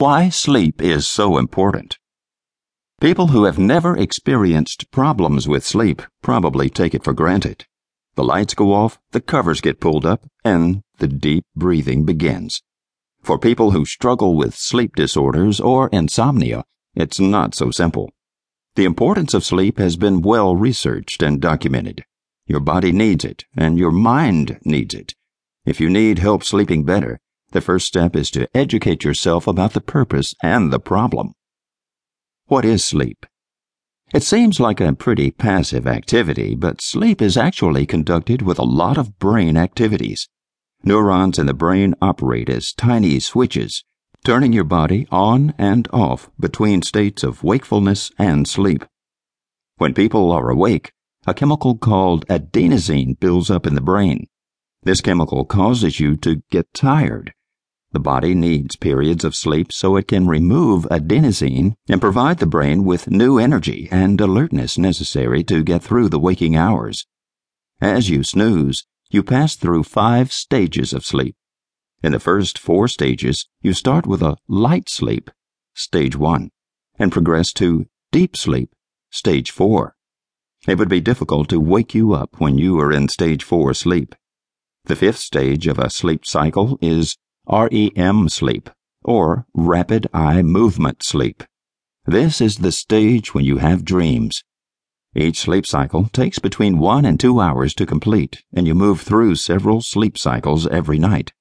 Why sleep is so important. People who have never experienced problems with sleep probably take it for granted. The lights go off, the covers get pulled up, and the deep breathing begins. For people who struggle with sleep disorders or insomnia, it's not so simple. The importance of sleep has been well researched and documented. Your body needs it, and your mind needs it. If you need help sleeping better, the first step is to educate yourself about the purpose and the problem. What is sleep? It seems like a pretty passive activity, but sleep is actually conducted with a lot of brain activities. Neurons in the brain operate as tiny switches, turning your body on and off between states of wakefulness and sleep. When people are awake, a chemical called adenosine builds up in the brain. This chemical causes you to get tired. The body needs periods of sleep so it can remove adenosine and provide the brain with new energy and alertness necessary to get through the waking hours. As you snooze, you pass through five stages of sleep. In the first four stages, you start with a light sleep, stage one, and progress to deep sleep, stage four. It would be difficult to wake you up when you are in stage four sleep. The fifth stage of a sleep cycle is REM sleep, or rapid eye movement sleep. This is the stage when you have dreams. Each sleep cycle takes between one and two hours to complete, and you move through several sleep cycles every night.